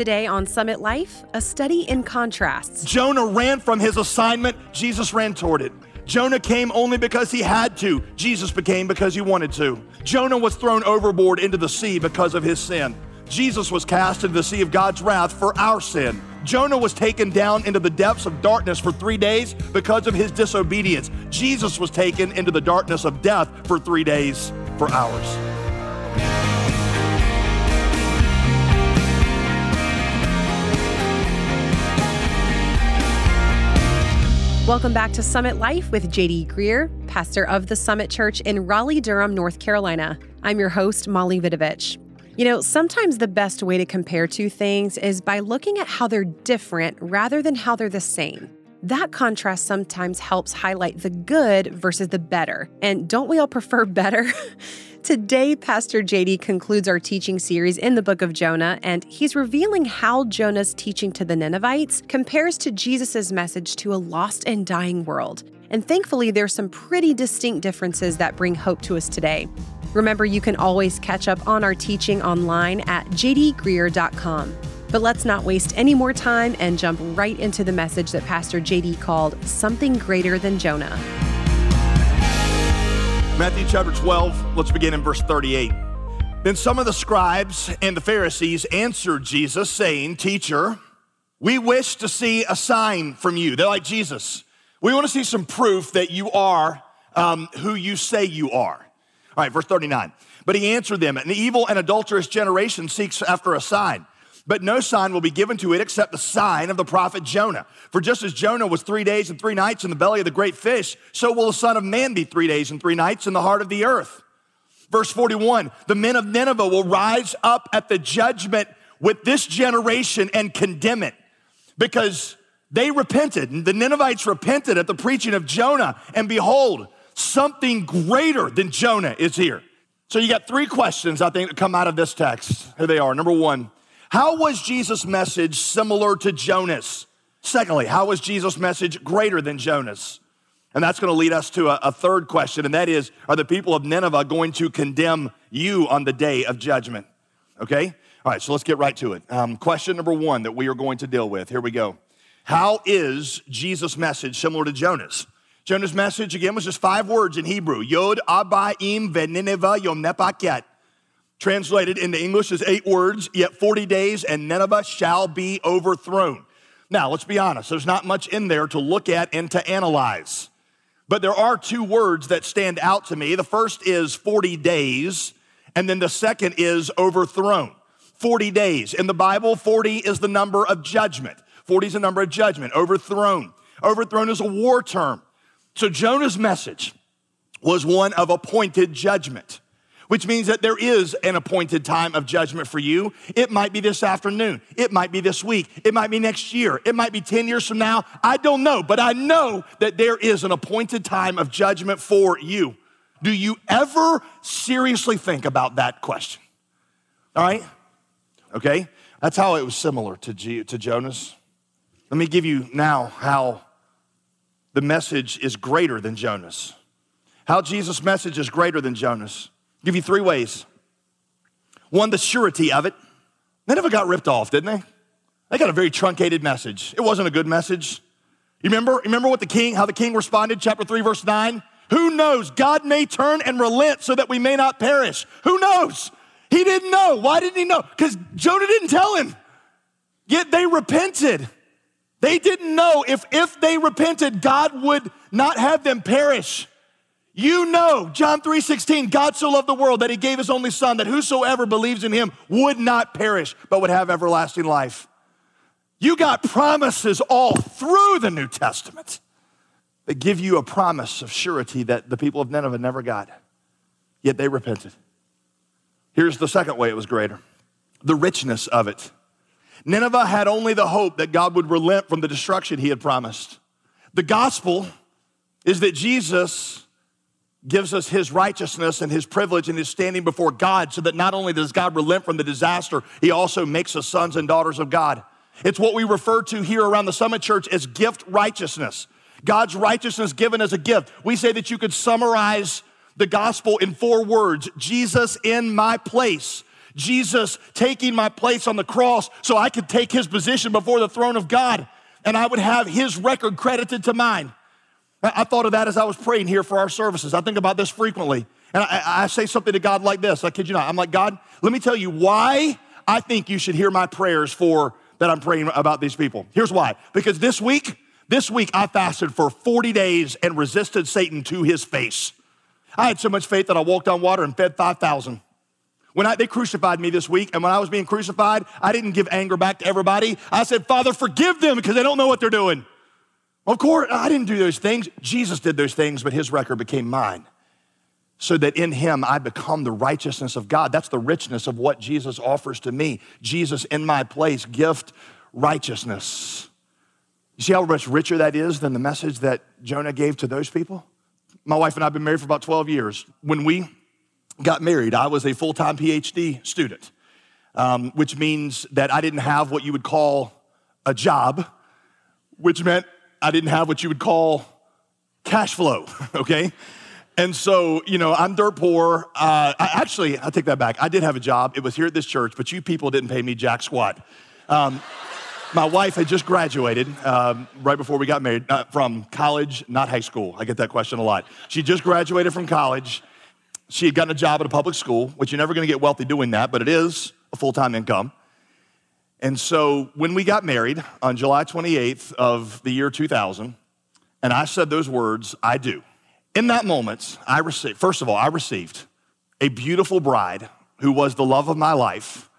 Today on Summit Life, a study in contrasts. Jonah ran from his assignment, Jesus ran toward it. Jonah came only because he had to. Jesus became because he wanted to. Jonah was thrown overboard into the sea because of his sin. Jesus was cast into the sea of God's wrath for our sin. Jonah was taken down into the depths of darkness for three days because of his disobedience. Jesus was taken into the darkness of death for three days for ours. Welcome back to Summit Life with JD Greear, pastor of the Summit Church in Raleigh, Durham, North Carolina. I'm your host, Molly Vidovich. You know, sometimes the best way to compare two things is by looking at how they're different rather than how they're the same. That contrast sometimes helps highlight the good versus the better. And don't we all prefer better? Today, Pastor JD concludes our teaching series in the book of Jonah, and he's revealing how Jonah's teaching to the Ninevites compares to Jesus' message to a lost and dying world. And thankfully, there's some pretty distinct differences that bring hope to us today. Remember, you can always catch up on our teaching online at jdgreear.com. But let's not waste any more time and jump right into the message that Pastor JD called Something Greater Than Jonah. Matthew chapter 12, let's begin in verse 38. Then some of the scribes and the Pharisees answered Jesus, saying, Teacher, we wish to see a sign from you. They're like Jesus. We want to see some proof that you are um, who you say you are. All right, verse 39. But he answered them, An evil and adulterous generation seeks after a sign but no sign will be given to it except the sign of the prophet Jonah. For just as Jonah was three days and three nights in the belly of the great fish, so will the Son of Man be three days and three nights in the heart of the earth. Verse 41 The men of Nineveh will rise up at the judgment with this generation and condemn it because they repented. The Ninevites repented at the preaching of Jonah, and behold, something greater than Jonah is here. So you got three questions, I think, that come out of this text. Here they are. Number one, how was Jesus' message similar to Jonah's? Secondly, how was Jesus' message greater than Jonah's? And that's going to lead us to a, a, third question, and that is Are the people of Nineveh going to condemn you on the day of judgment? Okay? All right, so let's get right to it. Um, question number one that we are going to deal with. Here we go. How is Jesus' message similar to Jonah's? Jonah's message, again, was just five words in Hebrew Yod Abaim Venineva Yom Nepaket translated into English is eight words, yet 40 days and Nineveh shall be overthrown. Now, let's be honest, there's not much in there to look at and to analyze. But there are two words that stand out to me. The first is 40 days, and then the second is overthrown. 40 days. In the Bible, 40 is the number of judgment. 40 is the number of judgment, overthrown. Overthrown is a war term. So Jonah's message was one of appointed judgment which means that there is an appointed time of judgment for you. It might be this afternoon. It might be this week. It might be next year. It might be 10 years from now. I don't know, but I know that there is an appointed time of judgment for you. Do you ever seriously think about that question? All right? Okay? That's how it was similar to, G- to Jonah's. Let me give you now how the message is greater than Jonah's. How Jesus' message is greater than Jonah's give you three ways. One, the surety of it. Nineveh got ripped off, didn't they? They got a very truncated message. It wasn't a good message. You remember, remember what the king, how the king responded, chapter 3, verse 9? Who knows? God may turn and relent so that we may not perish. Who knows? He didn't know. Why didn't he know? Because Jonah didn't tell him. Yet they repented. They didn't know if, if they repented, God would not have them perish. You know, John 3:16, God so loved the world that he gave his only son that whosoever believes in him would not perish but would have everlasting life. You got promises all through the New Testament that give you a promise of surety that the people of Nineveh never got. Yet they repented. Here's the second way it was greater. The richness of it. Nineveh had only the hope that God would relent from the destruction he had promised. The gospel is that Jesus gives us his righteousness and his privilege and his standing before God so that not only does God relent from the disaster, he also makes us sons and daughters of God. It's what we refer to here around the Summit Church as gift righteousness. God's righteousness given as a gift. We say that you could summarize the gospel in four words Jesus in my place. Jesus taking my place on the cross so I could take his position before the throne of God and I would have his record credited to mine. I thought of that as I was praying here for our services. I think about this frequently. And I, I, say something to God like this I kid you not. I'm like, God, let me tell you why I think you should hear my prayers for that I'm praying about these people. Here's why. Because this week, this week I fasted for 40 days and resisted Satan to his face. I had so much faith that I walked on water and fed 5,000. When I, they crucified me this week, and when I was being crucified, I didn't give anger back to everybody. I said, Father, forgive them because they don't know what they're doing. Of course, I didn't do those things. Jesus did those things, but his record became mine. So that in him I become the righteousness of God. That's the richness of what Jesus offers to me. Jesus in my place, gift righteousness. You see how much richer that is than the message that Jonah gave to those people? My wife and I have been married for about 12 years. When we got married, I was a full time PhD student, um, which means that I didn't have what you would call a job, which meant I didn't have what you would call cash flow, okay? And so, you know, I'm dirt poor. Uh, I, actually, I take that back. I did have a job. It was here at this church, but you people didn't pay me jack squat. Um, my wife had just graduated um, right before we got married uh, from college, not high school. I get that question a lot. She just graduated from college. She had gotten a job at a public school, which you're never going to get wealthy doing that, but it is a full time income. And so when we got married on July 28th of the year 2000, and I said those words, I do. In that moment, I received, first of all, I received a beautiful bride who was the love of my life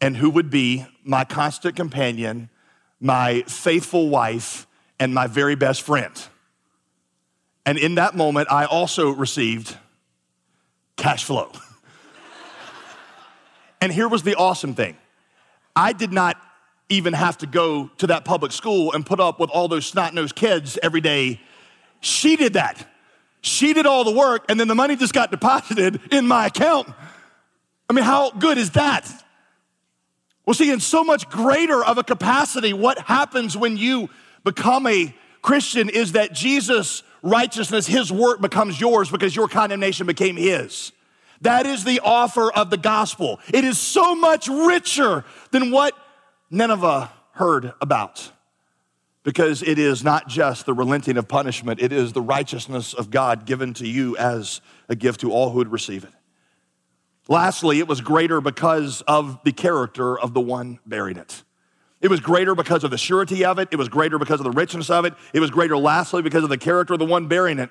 and who would be my constant companion, my faithful wife, and my very best friend. And in that moment, I also received cash flow. and here was the awesome thing I did not even have to go to that public school and put up with all those snot nosed kids every day. She did that. She did all the work, and then the money just got deposited in my account. I mean, how good is that? Well, see, in so much greater of a capacity, what happens when you become a Christian is that Jesus' righteousness, his work becomes yours because your condemnation became his. That is the offer of the gospel. It is so much richer than what Nineveh heard about because it is not just the relenting of punishment, it is the righteousness of God given to you as a gift to all who would receive it. Lastly, it was greater because of the character of the one bearing it. It was greater because of the surety of it. It was greater because of the richness of it. It was greater, lastly, because of the character of the one bearing it.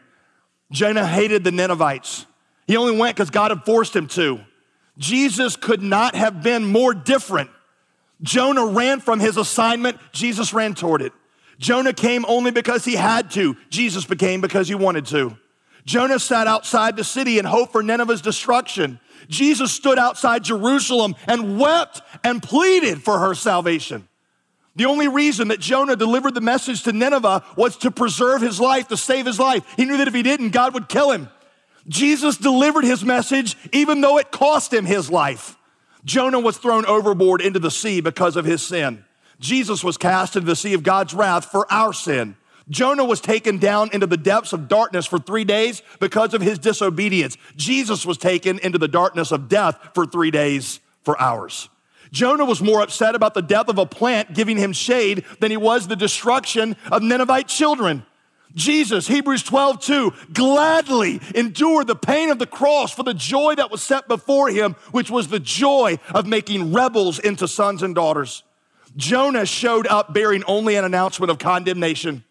Jonah hated the Ninevites. He only went because God had forced him to. Jesus could not have been more different. Jonah ran from his assignment, Jesus ran toward it. Jonah came only because he had to, Jesus became because he wanted to. Jonah sat outside the city in hope for Nineveh's destruction. Jesus stood outside Jerusalem and wept and pleaded for her salvation. The only reason that Jonah delivered the message to Nineveh was to preserve his life, to save his life. He knew that if he didn't, God would kill him. Jesus delivered his message even though it cost him his life. Jonah was thrown overboard into the sea because of his sin. Jesus was cast into the sea of God's wrath for our sin. Jonah was taken down into the depths of darkness for three days because of his disobedience. Jesus was taken into the darkness of death for three days for ours. Jonah was more upset about the death of a plant giving him shade than he was the destruction of Ninevite children. Jesus, Hebrews 12, 2, gladly endured the pain of the cross for the joy that was set before him, which was the joy of making rebels into sons and daughters. Jonah showed up bearing only an announcement of condemnation.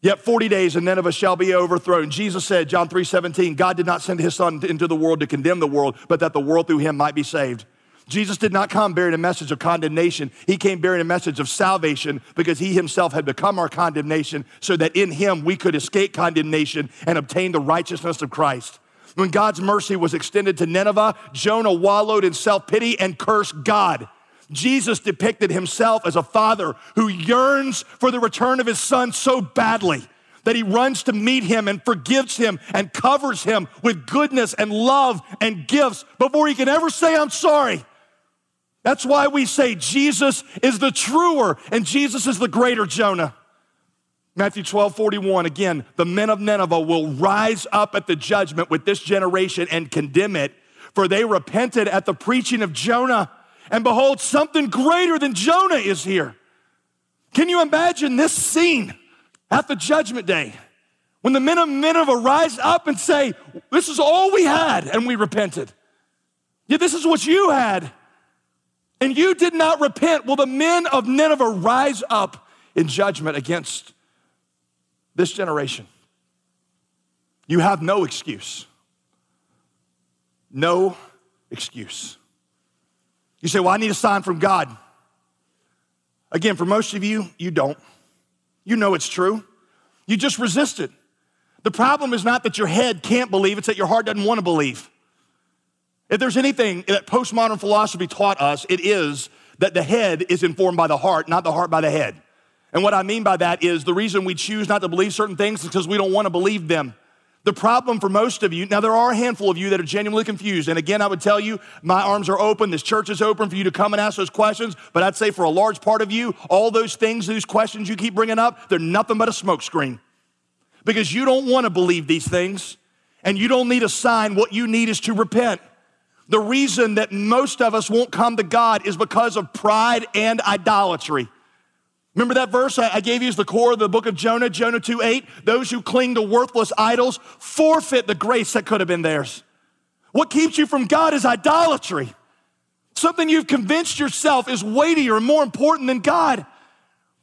Yet 40 days and Nineveh shall be overthrown. Jesus said, John 3 17, God did not send his son into the world to condemn the world, but that the world through him might be saved. Jesus did not come bearing a message of condemnation. He came bearing a message of salvation because he himself had become our condemnation so that in him we could escape condemnation and obtain the righteousness of Christ. When God's mercy was extended to Nineveh, Jonah wallowed in self pity and cursed God. Jesus depicted himself as a father who yearns for the return of his son so badly that he runs to meet him and forgives him and covers him with goodness and love and gifts before he can ever say, I'm sorry. That's why we say Jesus is the truer and Jesus is the greater Jonah. Matthew 12, 41, again, the men of Nineveh will rise up at the judgment with this generation and condemn it, for they repented at the preaching of Jonah. And behold, something greater than Jonah is here. Can you imagine this scene at the judgment day when the men of Nineveh rise up and say, This is all we had, and we repented? Yeah, this is what you had, and you did not repent. Will the men of Nineveh rise up in judgment against this generation? You have no excuse. No excuse. You say, Well, I need a sign from God. Again, for most of you, you don't. You know it's true. You just resist it. The problem is not that your head can't believe, it's that your heart doesn't want to believe. If there's anything that postmodern philosophy taught us, it is that the head is informed by the heart, not the heart by the head. And what I mean by that is the reason we choose not to believe certain things is because we don't want to believe them. The problem for most of you, now there are a handful of you that are genuinely confused. And again, I would tell you, my arms are open. This church is open for you to come and ask those questions. But I'd say for a large part of you, all those things, those questions you keep bringing up, they're nothing but a smokescreen. Because you don't want to believe these things and you don't need a sign. What you need is to repent. The reason that most of us won't come to God is because of pride and idolatry. Remember that verse I gave you as the core of the book of Jonah, Jonah 2 8? Those who cling to worthless idols forfeit the grace that could have been theirs. What keeps you from God is idolatry. Something you've convinced yourself is weightier and more important than God.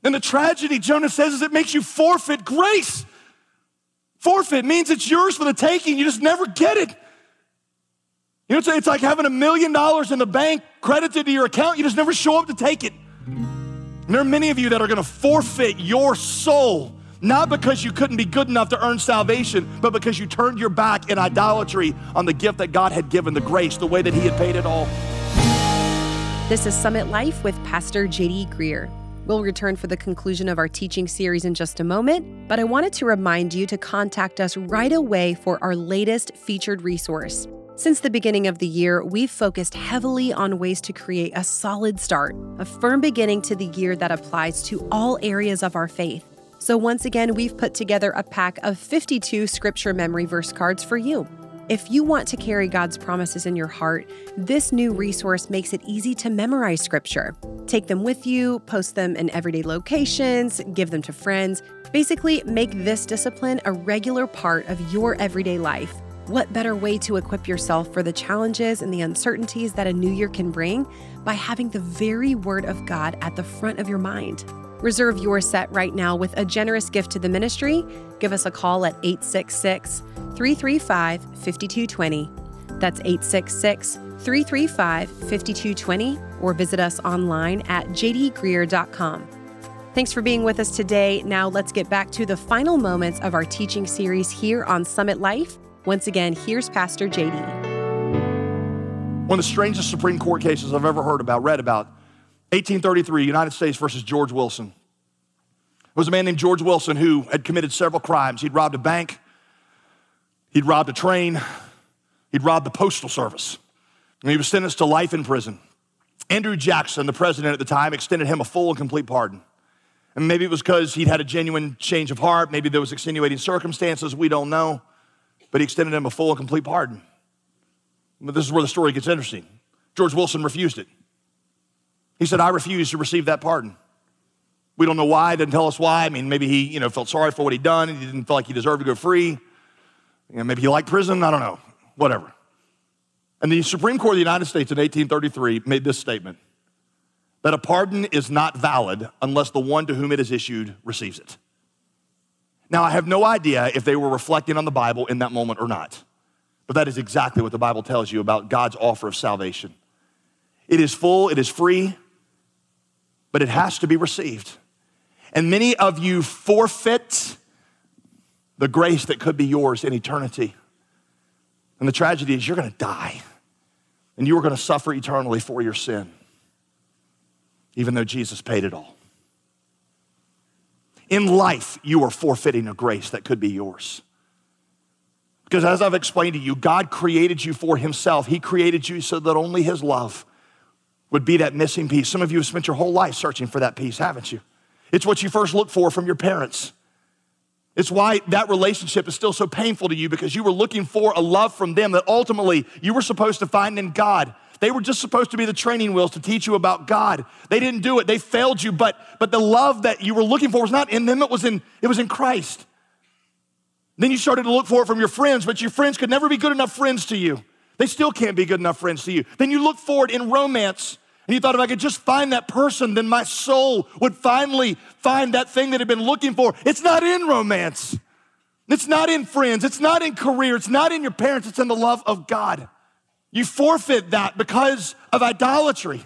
And the tragedy, Jonah says, is it makes you forfeit grace. Forfeit means it's yours for the taking, you just never get it. You know, it's, like having a million dollars in the bank credited to your account, you just never show up to take it. And there are many of you that are going to forfeit your soul, not because you couldn't be good enough to earn salvation, but because you turned your back in idolatry on the gift that God had given, the grace, the way that He had paid it all. This is Summit Life with Pastor JD Greear. We'll return for the conclusion of our teaching series in just a moment, but I wanted to remind you to contact us right away for our latest featured resource. Since the beginning of the year, we've focused heavily on ways to create a solid start, a firm beginning to the year that applies to all areas of our faith. So, once again, we've put together a pack of 52 scripture memory verse cards for you. If you want to carry God's promises in your heart, this new resource makes it easy to memorize scripture. Take them with you, post them in everyday locations, give them to friends. Basically, make this discipline a regular part of your everyday life. What better way to equip yourself for the challenges and the uncertainties that a new year can bring by having the very Word of God at the front of your mind? Reserve your set right now with a generous gift to the ministry. Give us a call at 866 335 5220. That's 866 335 5220 or visit us online at jdgreear.com. Thanks for being with us today. Now let's get back to the final moments of our teaching series here on Summit Life once again, here's Pastor JD. One of the strangest Supreme Court cases I've ever heard about, read about, 1833, United States versus George Wilson. It was a man named George Wilson who had committed several crimes. He'd robbed a bank, he'd robbed a train, he'd robbed the postal service, and he was sentenced to life in prison. Andrew Jackson, the president at the time, extended him a full and complete pardon. And maybe it was because he'd had a genuine change of heart, maybe there was extenuating circumstances, we don't know but he extended him a full and complete pardon. But this is where the story gets interesting. George Wilson refused it. He said, I refuse to receive that pardon. We don't know why, didn't tell us why. I mean, maybe he you know, felt sorry for what he'd done and he didn't feel like he deserved to go free. You know, maybe he liked prison, I don't know, whatever. And the Supreme Court of the United States in 1833 made this statement that a pardon is not valid unless the one to whom it is issued receives it. Now, I have no idea if they were reflecting on the Bible in that moment or not, but that is exactly what the Bible tells you about God's offer of salvation. It is full, it is free, but it has to be received. And many of you forfeit the grace that could be yours in eternity. And the tragedy is you're going to die and you are going to suffer eternally for your sin, even though Jesus paid it all. In life, you are forfeiting a grace that could be yours. Because as I've explained to you, God created you for Himself. He created you so that only His love would be that missing piece. Some of you have spent your whole life searching for that piece, haven't you? It's what you first look for from your parents. It's why that relationship is still so painful to you because you were looking for a love from them that ultimately you were supposed to find in God. They were just supposed to be the training wheels to teach you about God. They didn't do it. They failed you, but but the love that you were looking for was not in them, it was in it was in Christ. Then you started to look for it from your friends, but your friends could never be good enough friends to you. They still can't be good enough friends to you. Then you look for it in romance and you thought if I could just find that person, then my soul would finally find that thing that had been looking for. It's not in romance. It's not in friends. It's not in career. It's not in your parents. It's in the love of God. You forfeit that because of idolatry.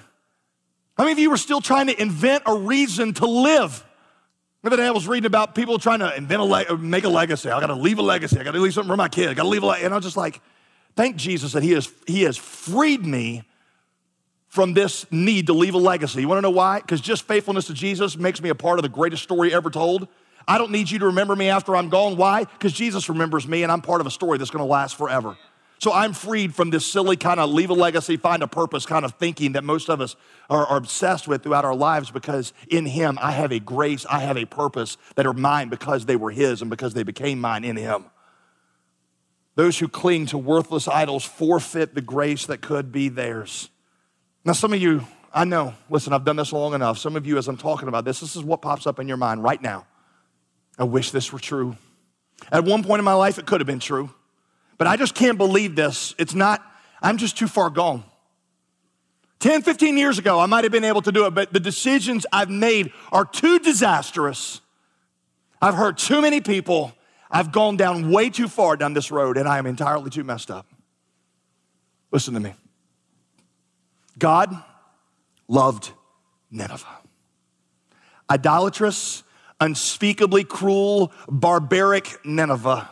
How many of you were still trying to invent a reason to live? The other day I was reading about people trying to invent a le- uh, make a legacy. I got to leave a legacy. I got to leave something for my kid. I got to leave a legacy. And I was just like, thank Jesus that he has, he has freed me from this need to leave a legacy. You wanna know why? Because just faithfulness to Jesus makes me a part of the greatest story ever told. I don't need you to remember me after I'm gone. Why? Because Jesus remembers me and I'm part of a story that's gonna last forever. So I'm freed from this silly kind of leave a legacy, find a purpose kind of thinking that most of us are, obsessed with throughout our lives because in Him I have a grace, I have a purpose that are mine because they were His and because they became mine in Him. Those who cling to worthless idols forfeit the grace that could be theirs. Now, some of you, I know, listen, I've done this long enough. Some of you, as I'm talking about this, this is what pops up in your mind right now. I wish this were true. At one point in my life, it could have been true, but I just can't believe this. It's not, I'm just too far gone. 10, 15 years ago, I might have been able to do it, but the decisions I've made are too disastrous. I've hurt too many people. I've gone down way too far down this road, and I am entirely too messed up. Listen to me. God loved Nineveh. Idolatrous, unspeakably cruel, barbaric Nineveh.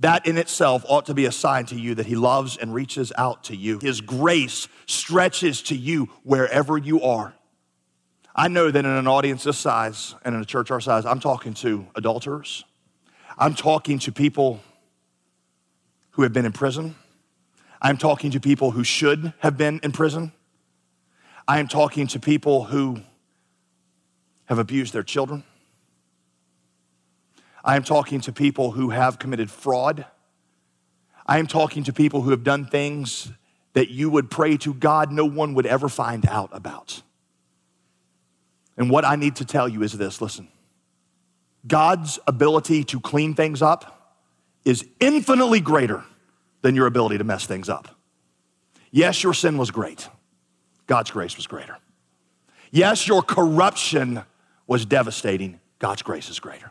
That in itself ought to be a sign to you that He loves and reaches out to you. His grace stretches to you wherever you are. I know that in an audience this size and in a church our size, I'm talking to adulterers. I'm talking to people who have been in prison. I'm talking to people who should have been in prison. I am talking to people who have abused their children. I am talking to people who have committed fraud. I am talking to people who have done things that you would pray to God no one would ever find out about. And what I need to tell you is this listen, God's ability to clean things up is infinitely greater than your ability to mess things up. Yes, your sin was great. God's grace was greater. Yes, your corruption was devastating. God's grace is greater.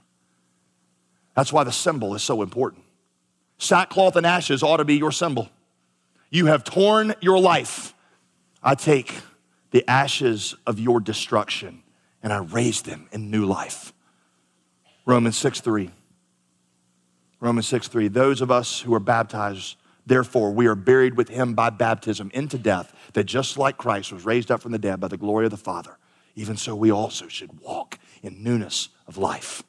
That's why the symbol is so important. Sackcloth and ashes ought to be your symbol. You have torn your life. I take the ashes of your destruction and I raise them in new life. Romans 6 3. Romans 6 3. Those of us who are baptized, therefore, we are buried with him by baptism into death, that just like Christ was raised up from the dead by the glory of the Father, even so we also should walk in newness of life.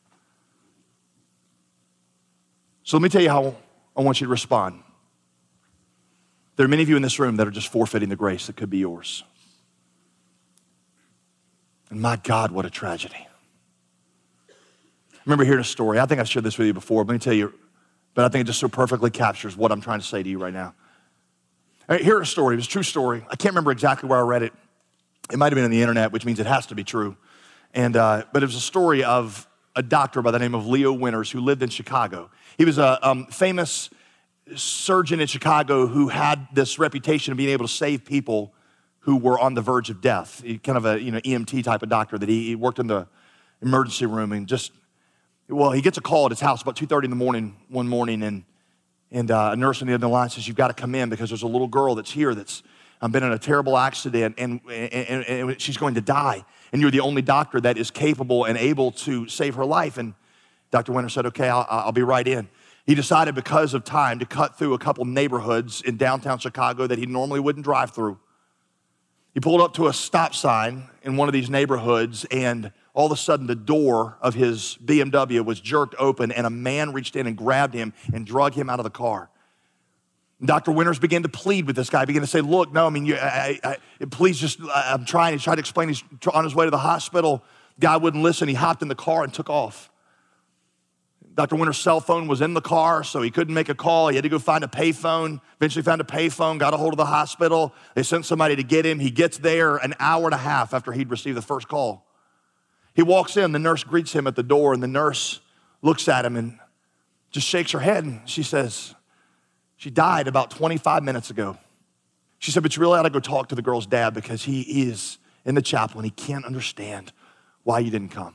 So let me tell you how I want you to respond. There are many of you in this room that are just forfeiting the grace that could be yours. And my God, what a tragedy I remember hearing a story. I think I've shared this with you before. Let me tell you, but I think it just so perfectly captures what I'm trying to say to you right now. Right, here a story. It was a true story. I can't remember exactly where I read it. It might have been on the internet, which means it has to be true. And, uh, but it was a story of a doctor by the name of Leo Winters who lived in Chicago. He was a um, famous surgeon in Chicago who had this reputation of being able to save people who were on the verge of death. He, kind of a you know EMT type of doctor that he, he worked in the emergency room and just well, he gets a call at his house about 2.30 in the morning one morning, and, and uh, a nurse on the other line says, you've got to come in because there's a little girl that's here that's um, been in a terrible accident, and, and, and she's going to die. And you're the only doctor that is capable and able to save her life. And Dr. Winter said, okay, I'll, I'll be right in. He decided because of time to cut through a couple neighborhoods in downtown Chicago that he normally wouldn't drive through. He pulled up to a stop sign in one of these neighborhoods, and all of a sudden the door of his BMW was jerked open and a man reached in and grabbed him and drug him out of the car. Dr. Winters began to plead with this guy, began to say, Look, no, I mean, you, I, I, please just, I'm trying. He tried to explain he's on his way to the hospital. Guy wouldn't listen. He hopped in the car and took off. Dr. Winter's cell phone was in the car, so he couldn't make a call. He had to go find a payphone. Eventually found a payphone, got a hold of the hospital. They sent somebody to get him. He gets there an hour and a half after he'd received the first call. He walks in, the nurse greets him at the door, and the nurse looks at him and just shakes her head. And she says, She died about 25 minutes ago. She said, But you really ought to go talk to the girl's dad because he is in the chapel and he can't understand why you didn't come.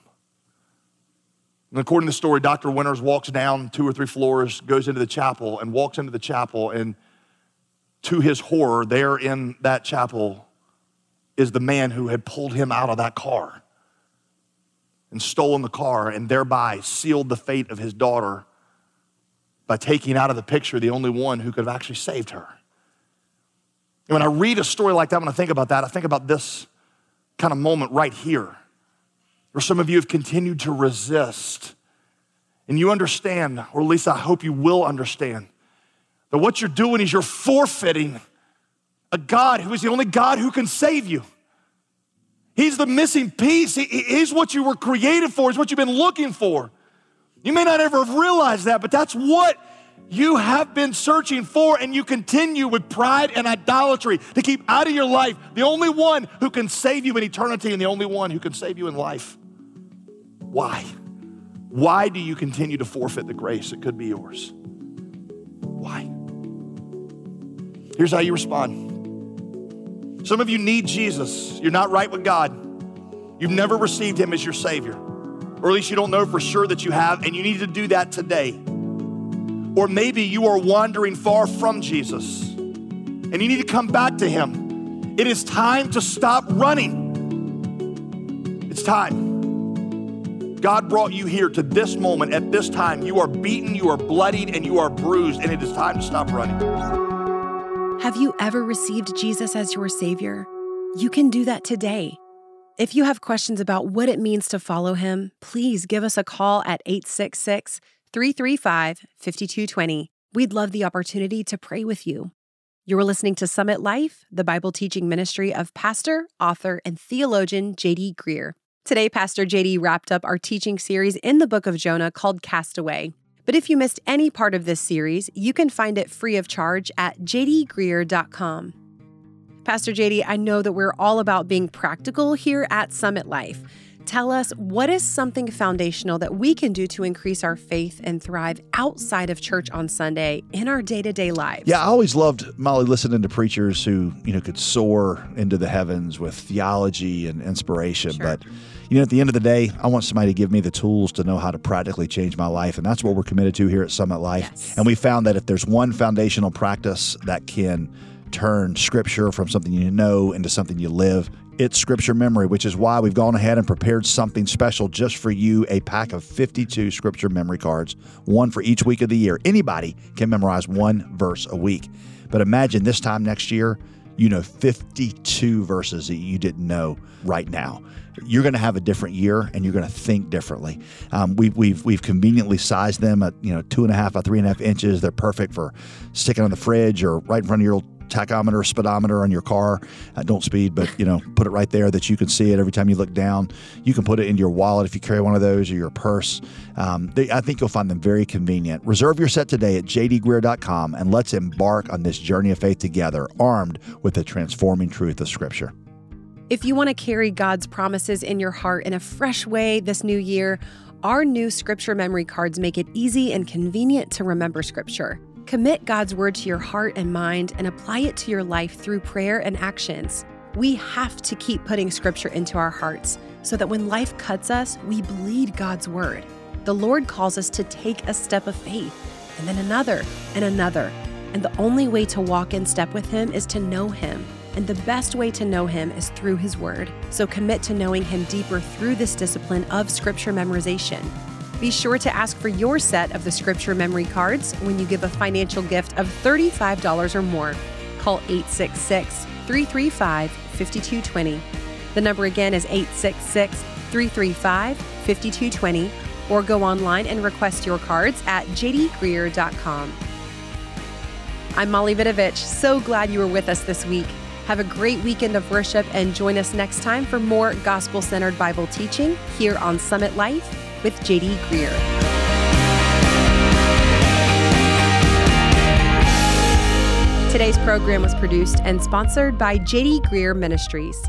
And according to the story, Dr. Winters walks down two or three floors, goes into the chapel, and walks into the chapel. And to his horror, there in that chapel is the man who had pulled him out of that car and stolen the car and thereby sealed the fate of his daughter by taking out of the picture the only one who could have actually saved her. And when I read a story like that, when I think about that, I think about this kind of moment right here where some of you have continued to resist. And you understand, or at least I hope you will understand, that what you're doing is you're forfeiting a God who is the only God who can save you. He's the missing piece. He, he's what you were created for, he's what you've been looking for. You may not ever have realized that, but that's what you have been searching for, and you continue with pride and idolatry to keep out of your life the only one who can save you in eternity and the only one who can save you in life. Why? Why do you continue to forfeit the grace that could be yours? Why? Here's how you respond. Some of you need Jesus. You're not right with God. You've never received Him as your Savior, or at least you don't know for sure that you have, and you need to do that today. Or maybe you are wandering far from Jesus and you need to come back to Him. It is time to stop running. It's time. God brought you here to this moment at this time. You are beaten, you are bloodied, and you are bruised, and it is time to stop running. Have you ever received Jesus as your Savior? You can do that today. If you have questions about what it means to follow Him, please give us a call at 866 335 5220. We'd love the opportunity to pray with you. You're listening to Summit Life, the Bible teaching ministry of pastor, author, and theologian J.D. Greear. Today, Pastor JD wrapped up our teaching series in the book of Jonah called Castaway. But if you missed any part of this series, you can find it free of charge at jdgreear.com. Pastor JD, I know that we're all about being practical here at Summit Life. Tell us what is something foundational that we can do to increase our faith and thrive outside of church on Sunday in our day-to-day lives. Yeah, I always loved Molly listening to preachers who, you know, could soar into the heavens with theology and inspiration, sure. but you know, at the end of the day, I want somebody to give me the tools to know how to practically change my life. And that's what we're committed to here at Summit Life. Yes. And we found that if there's one foundational practice that can turn scripture from something you know into something you live, it's scripture memory, which is why we've gone ahead and prepared something special just for you a pack of 52 scripture memory cards, one for each week of the year. Anybody can memorize one verse a week. But imagine this time next year, you know 52 verses that you didn't know right now. You're going to have a different year, and you're going to think differently. Um, we, we've we've conveniently sized them at you know two and a half by three and a half inches. They're perfect for sticking on the fridge or right in front of your tachometer, speedometer on your car. Uh, don't speed, but you know, put it right there that you can see it every time you look down. You can put it in your wallet if you carry one of those or your purse. Um, they, I think you'll find them very convenient. Reserve your set today at jdgreear.com and let's embark on this journey of faith together, armed with the transforming truth of Scripture. If you want to carry God's promises in your heart in a fresh way this new year, our new scripture memory cards make it easy and convenient to remember scripture. Commit God's word to your heart and mind and apply it to your life through prayer and actions. We have to keep putting scripture into our hearts so that when life cuts us, we bleed God's word. The Lord calls us to take a step of faith, and then another, and another. And the only way to walk in step with Him is to know Him. And the best way to know Him is through His Word. So commit to knowing Him deeper through this discipline of Scripture memorization. Be sure to ask for your set of the scripture memory cards when you give a financial gift of $35 or more. Call 866 335 5220. The number again is 866 335 5220 or go online and request your cards at jdgreear.com. I'm Molly Vidovich. So glad you were with us this week. Have a great weekend of worship and join us next time for more gospel centered Bible teaching here on Summit Life with JD Greear. Today's program was produced and sponsored by JD Greear Ministries.